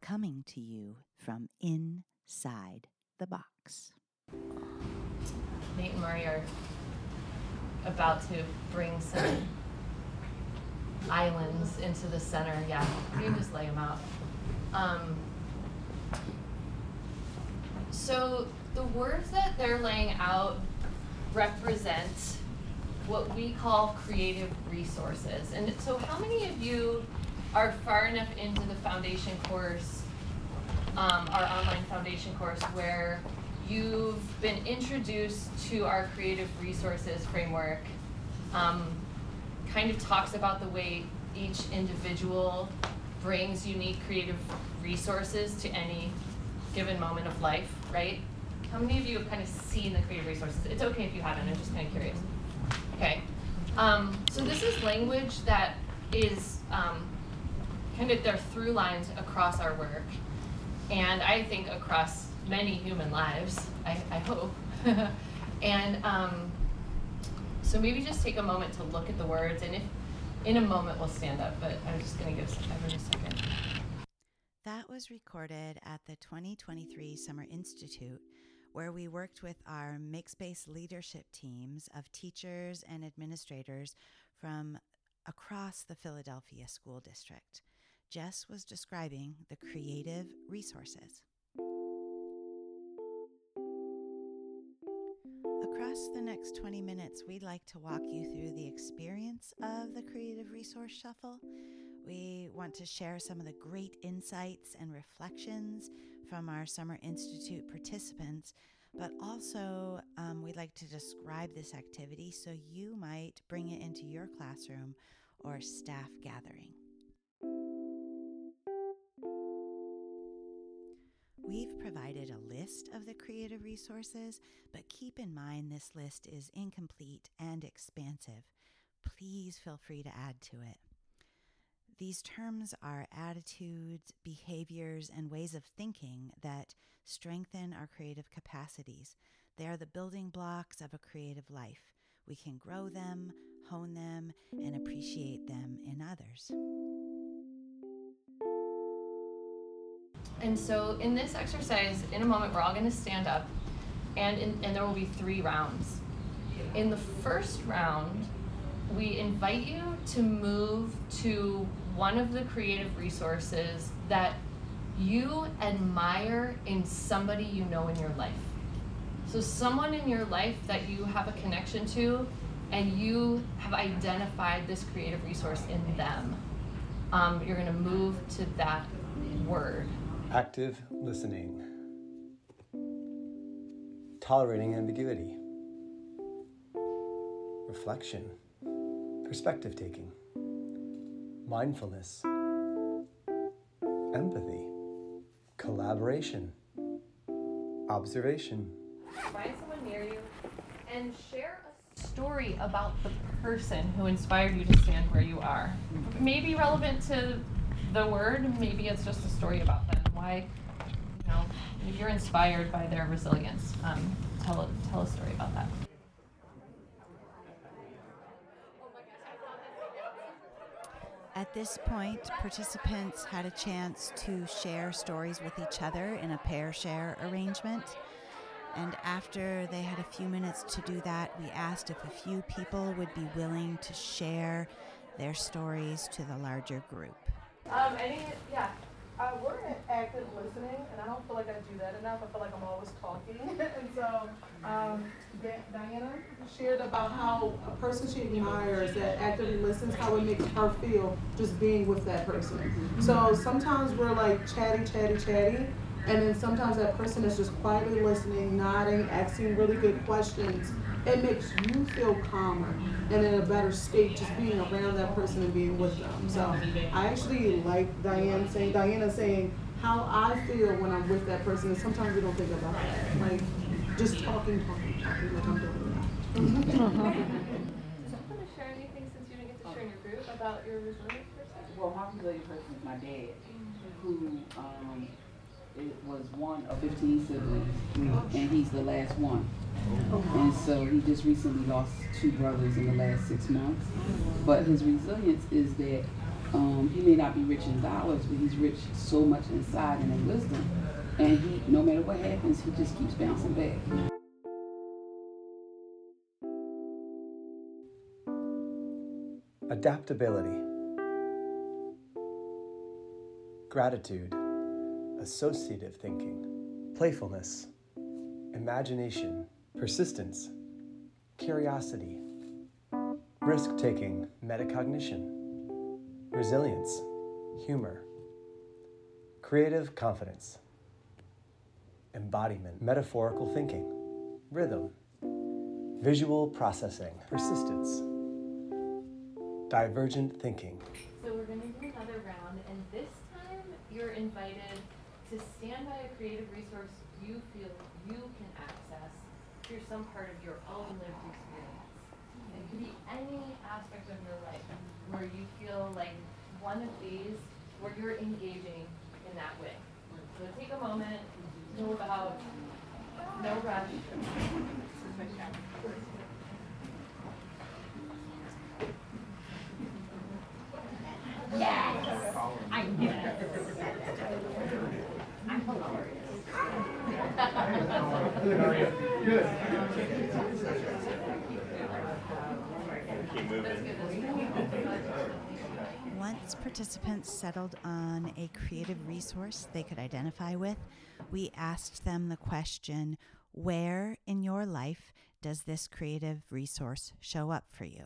Coming to you from inside the box. Nate and Murray are about to bring some islands into the center. Yeah, you can just lay them out. Um, so the words that they're laying out represent what we call creative resources. And so, how many of you are far enough into the foundation course, um, our online foundation course, where you've been introduced to our creative resources framework? Um, kind of talks about the way each individual brings unique creative resources to any given moment of life, right? How many of you have kind of seen the creative resources? It's okay if you haven't, I'm just kind of curious. Okay. Um, so this is language that is um, kind of their through lines across our work, and I think across many human lives, I, I hope. and um, so maybe just take a moment to look at the words, and if in a moment we'll stand up, but I'm just going to give everyone a second. That was recorded at the 2023 Summer Institute, where we worked with our mixed based leadership teams of teachers and administrators from across the Philadelphia School District. Jess was describing the creative resources. Across the next 20 minutes, we'd like to walk you through the experience of the Creative Resource Shuffle. We want to share some of the great insights and reflections from our Summer Institute participants, but also um, we'd like to describe this activity so you might bring it into your classroom or staff gathering. We've provided a list of the creative resources, but keep in mind this list is incomplete and expansive. Please feel free to add to it. These terms are attitudes, behaviors, and ways of thinking that strengthen our creative capacities. They are the building blocks of a creative life. We can grow them, hone them, and appreciate them in others. And so in this exercise, in a moment, we're all going to stand up, and, in, and there will be three rounds. In the first round, we invite you to move to one of the creative resources that you admire in somebody you know in your life. So, someone in your life that you have a connection to, and you have identified this creative resource in them. Um, you're going to move to that word. Active listening, tolerating ambiguity, reflection, perspective taking, mindfulness, empathy, collaboration, observation. Find someone near you and share a story about the person who inspired you to stand where you are. Maybe relevant to the word, maybe it's just a story about them why, you know, if you're inspired by their resilience, um, tell, a, tell a story about that. At this point, participants had a chance to share stories with each other in a pair share arrangement. And after they had a few minutes to do that, we asked if a few people would be willing to share their stories to the larger group. Um, any, yeah. Uh, we're in active listening, and I don't feel like I do that enough. I feel like I'm always talking. and so um, Diana shared about how a person she admires that actively listens, how it makes her feel just being with that person. So sometimes we're like chatty, chatty, chatty, and then sometimes that person is just quietly listening, nodding, asking really good questions. It makes you feel calmer and in a better state just being around that person and being with them. So I actually like Diane saying, Diana saying how I feel when I'm with that person. And sometimes we don't think about that. Like just talking, talking, talking like I'm doing that. Does anyone want to share anything since you didn't get to share in your group about your resilient person? Well, how resilient person is my dad, who um, it was one of 15 siblings, and he's the last one. And so he just recently lost two brothers in the last six months. But his resilience is that um, he may not be rich in dollars, but he's rich so much inside and in wisdom. And he, no matter what happens, he just keeps bouncing back. Adaptability. Gratitude. Associative thinking. Playfulness. Imagination. Persistence. Curiosity. Risk taking. Metacognition. Resilience. Humor. Creative confidence. Embodiment. Metaphorical thinking. Rhythm. Visual processing. Persistence. Divergent thinking. So we're gonna do another round, and this time you're invited to stand by a creative resource you feel you can access through some part of your own lived experience. It could be any aspect of your life where you feel like one of these, where you're engaging in that way. So take a moment, know about, no rush. Once participants settled on a creative resource they could identify with, we asked them the question Where in your life does this creative resource show up for you?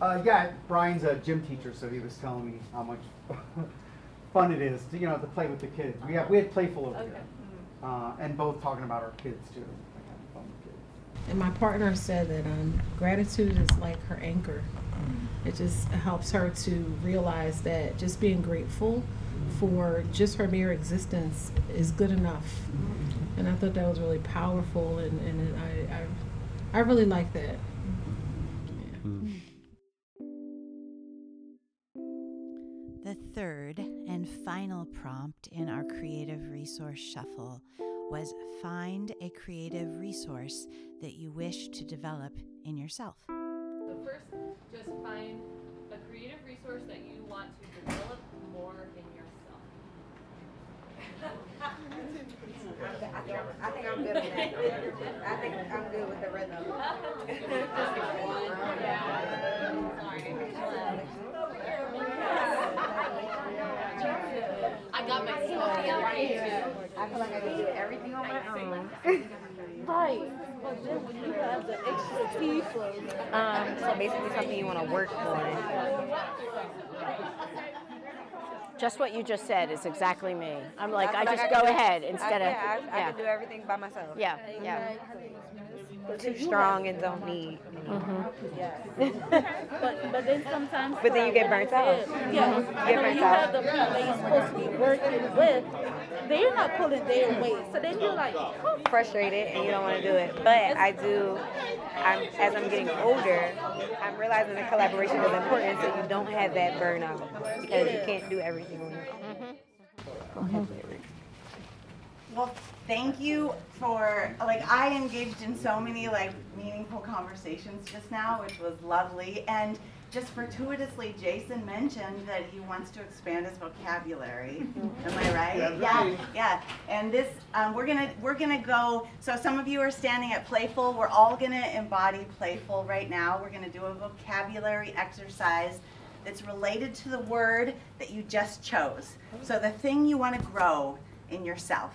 Uh, yeah, Brian's a gym teacher, so he was telling me how much fun it is to you know to play with the kids. We have we had playful over here, uh, and both talking about our kids too. And my partner said that um, gratitude is like her anchor. It just helps her to realize that just being grateful for just her mere existence is good enough. And I thought that was really powerful, and, and I, I, I really like that. Resource shuffle was find a creative resource that you wish to develop in yourself. So first, just find a creative resource that you want to develop more in yourself. I think I'm good with that. I think I'm good with the rhythm. got my I feel like I can do everything on my own. Right. But then when you have the extra people, Um, so basically something you want to work on. Just what you just said is exactly me. I'm like, I feel just can go do- ahead I- instead of, yeah, I, I yeah, can do everything by myself. yeah, yeah. Too strong and don't need. Mm-hmm. but but then sometimes. But then you get burnt out. Yeah, You you get burnt you out. have the people that you're supposed to be working with. They're not pulling their weight, so then you're like, oh, frustrated and you don't want to do it. But I do. I'm as I'm getting older, I'm realizing that collaboration is important, so you don't have that burnout because you can't do everything on your own. Mm-hmm. Well, thank you for like I engaged in so many like meaningful conversations just now, which was lovely. And just fortuitously, Jason mentioned that he wants to expand his vocabulary. Am I right? Yeah, yeah. And this, um, we're gonna we're gonna go. So some of you are standing at playful. We're all gonna embody playful right now. We're gonna do a vocabulary exercise that's related to the word that you just chose. So the thing you want to grow in yourself.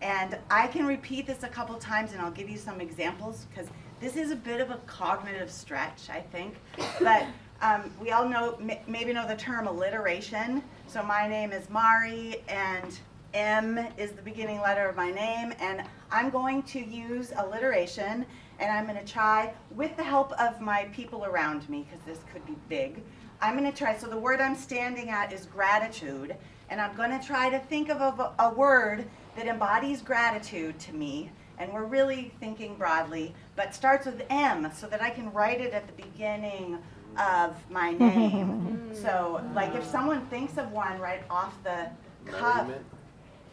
And I can repeat this a couple times and I'll give you some examples because this is a bit of a cognitive stretch, I think. But um, we all know, maybe know the term alliteration. So my name is Mari and M is the beginning letter of my name. And I'm going to use alliteration and I'm going to try, with the help of my people around me, because this could be big, I'm going to try. So the word I'm standing at is gratitude. And I'm going to try to think of a, a word that embodies gratitude to me. And we're really thinking broadly, but starts with M so that I can write it at the beginning of my name. Mm. so, like if someone thinks of one right off the cuff,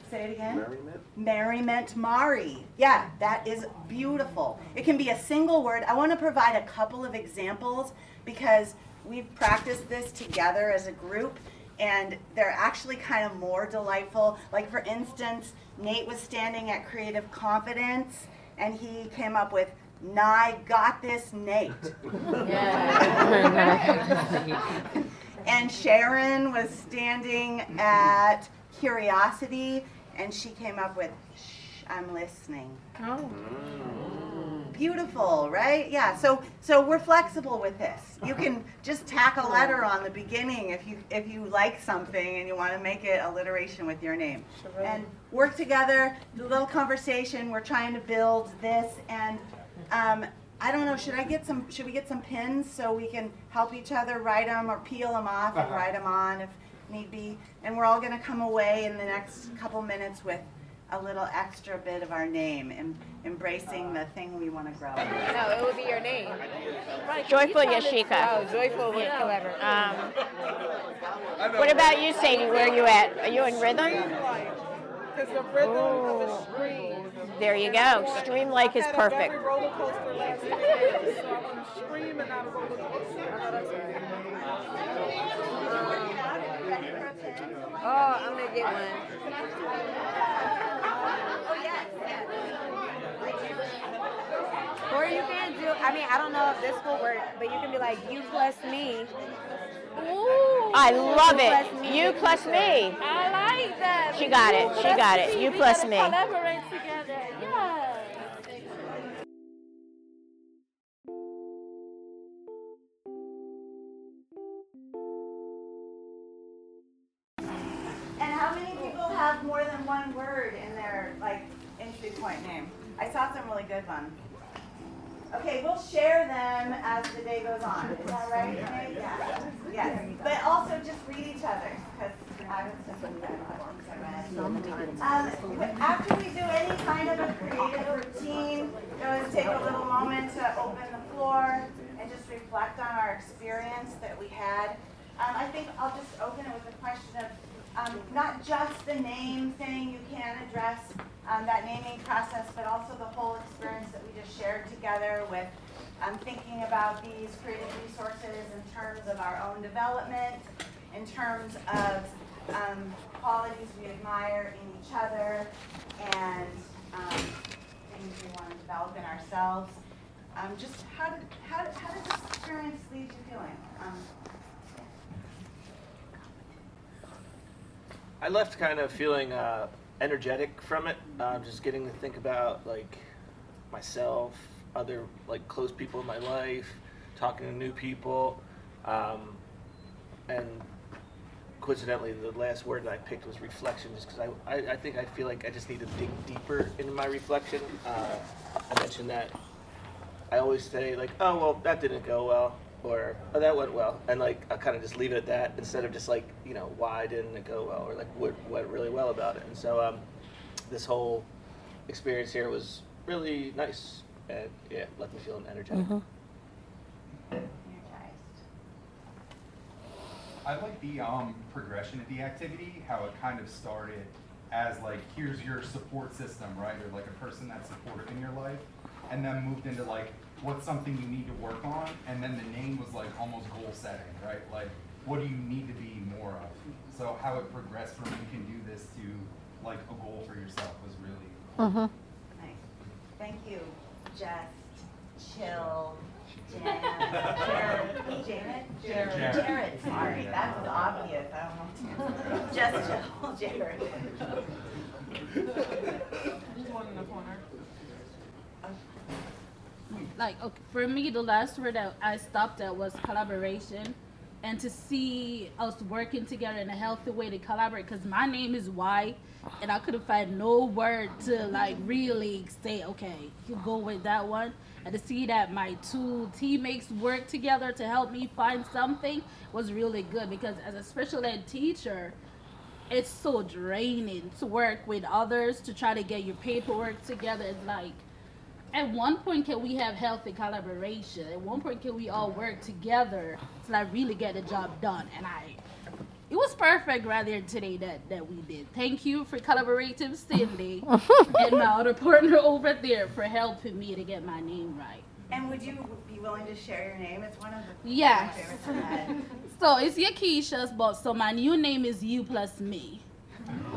say it again. Merriment. Merriment Mari. Yeah, that is beautiful. It can be a single word. I want to provide a couple of examples because we've practiced this together as a group, and they're actually kind of more delightful. Like, for instance, Nate was standing at Creative Confidence, and he came up with, Nye got this, Nate. and Sharon was standing at Curiosity, and she came up with, Shh, I'm listening. Oh. Mm. Beautiful, right? Yeah. So so we're flexible with this. You can just tack a letter on the beginning if you if you like something and you want to make it alliteration with your name. And work together, do a little conversation. We're trying to build this and um, I don't know. Should I get some? Should we get some pins so we can help each other write them or peel them off and write them on if need be? And we're all going to come away in the next couple minutes with a little extra bit of our name and embracing the thing we want to grow. No, it would be your name. Joyful Yashika. Oh, joyful with Yeah. clever. Um, what about you, Sadie? Where are you at? Are you in rhythm? Because the rhythm of the stream. There you go. Stream like is I had a perfect. very roller coaster last weekend, so I want to scream and not a roller coaster. Oh, I'm gonna get one. Oh. Or you can do. I mean, I don't know if this will work, but you can be like you plus me. Ooh. I love plus it. me. You plus me. I like that. She got it. She got it. You plus me. Collaborate together. Entry name? I saw some really good ones. Okay, we'll share them as the day goes on. Is that right? Nate? Yeah. Yes. But also just read each other because I was just looking at um, after we do any kind of a creative routine, we always take a little moment to open the floor and just reflect on our experience that we had. Um, I think I'll just open it with a question of um, not just the name thing you can address, um, that naming process, but also the whole experience that we just shared together with um, thinking about these creative resources in terms of our own development, in terms of um, qualities we admire in each other, and um, things we want to develop in ourselves. Um, just how did, how, how did this experience leave you feeling? Um, I left kind of feeling uh, energetic from it. Um, just getting to think about like myself, other like close people in my life, talking to new people, um, and coincidentally, the last word that I picked was reflection, just because I, I, I think I feel like I just need to dig deeper into my reflection. Uh, I mentioned that I always say like, oh well, that didn't go well, or oh that went well, and like I kind of just leave it at that instead of just like you know why didn't it go well, or like what went really well about it. And so um, this whole experience here was really nice, and yeah, left me feeling energetic. I like the um, progression of the activity, how it kind of started as like, here's your support system, right? Or like a person that's supportive in your life, and then moved into like, what's something you need to work on? And then the name was like almost goal setting, right? Like, what do you need to be more of? So how it progressed from you can do this to like a goal for yourself was really Mm-hmm. Nice. Thank you. Just chill. Jan- Jared. Janet? Jared. Jared, sorry, that was obvious. I don't know. Just chill, Jared. One in the corner. Like okay, for me, the last word that I stopped at was collaboration, and to see us working together in a healthy way to collaborate. Because my name is Y, and I couldn't find no word to like really say, okay, you go with that one. And to see that my two teammates work together to help me find something was really good. Because as a special ed teacher, it's so draining to work with others to try to get your paperwork together. It's like, at one point, can we have healthy collaboration? At one point, can we all work together to like really get the job done? And I, it was perfect right there today that that we did. Thank you for collaborative Cindy and my other partner over there for helping me to get my name right. And would you be willing willing to share your name? It's one of the Yes. my favorites I've. So it's Yakisha's, but so my new name is you plus me.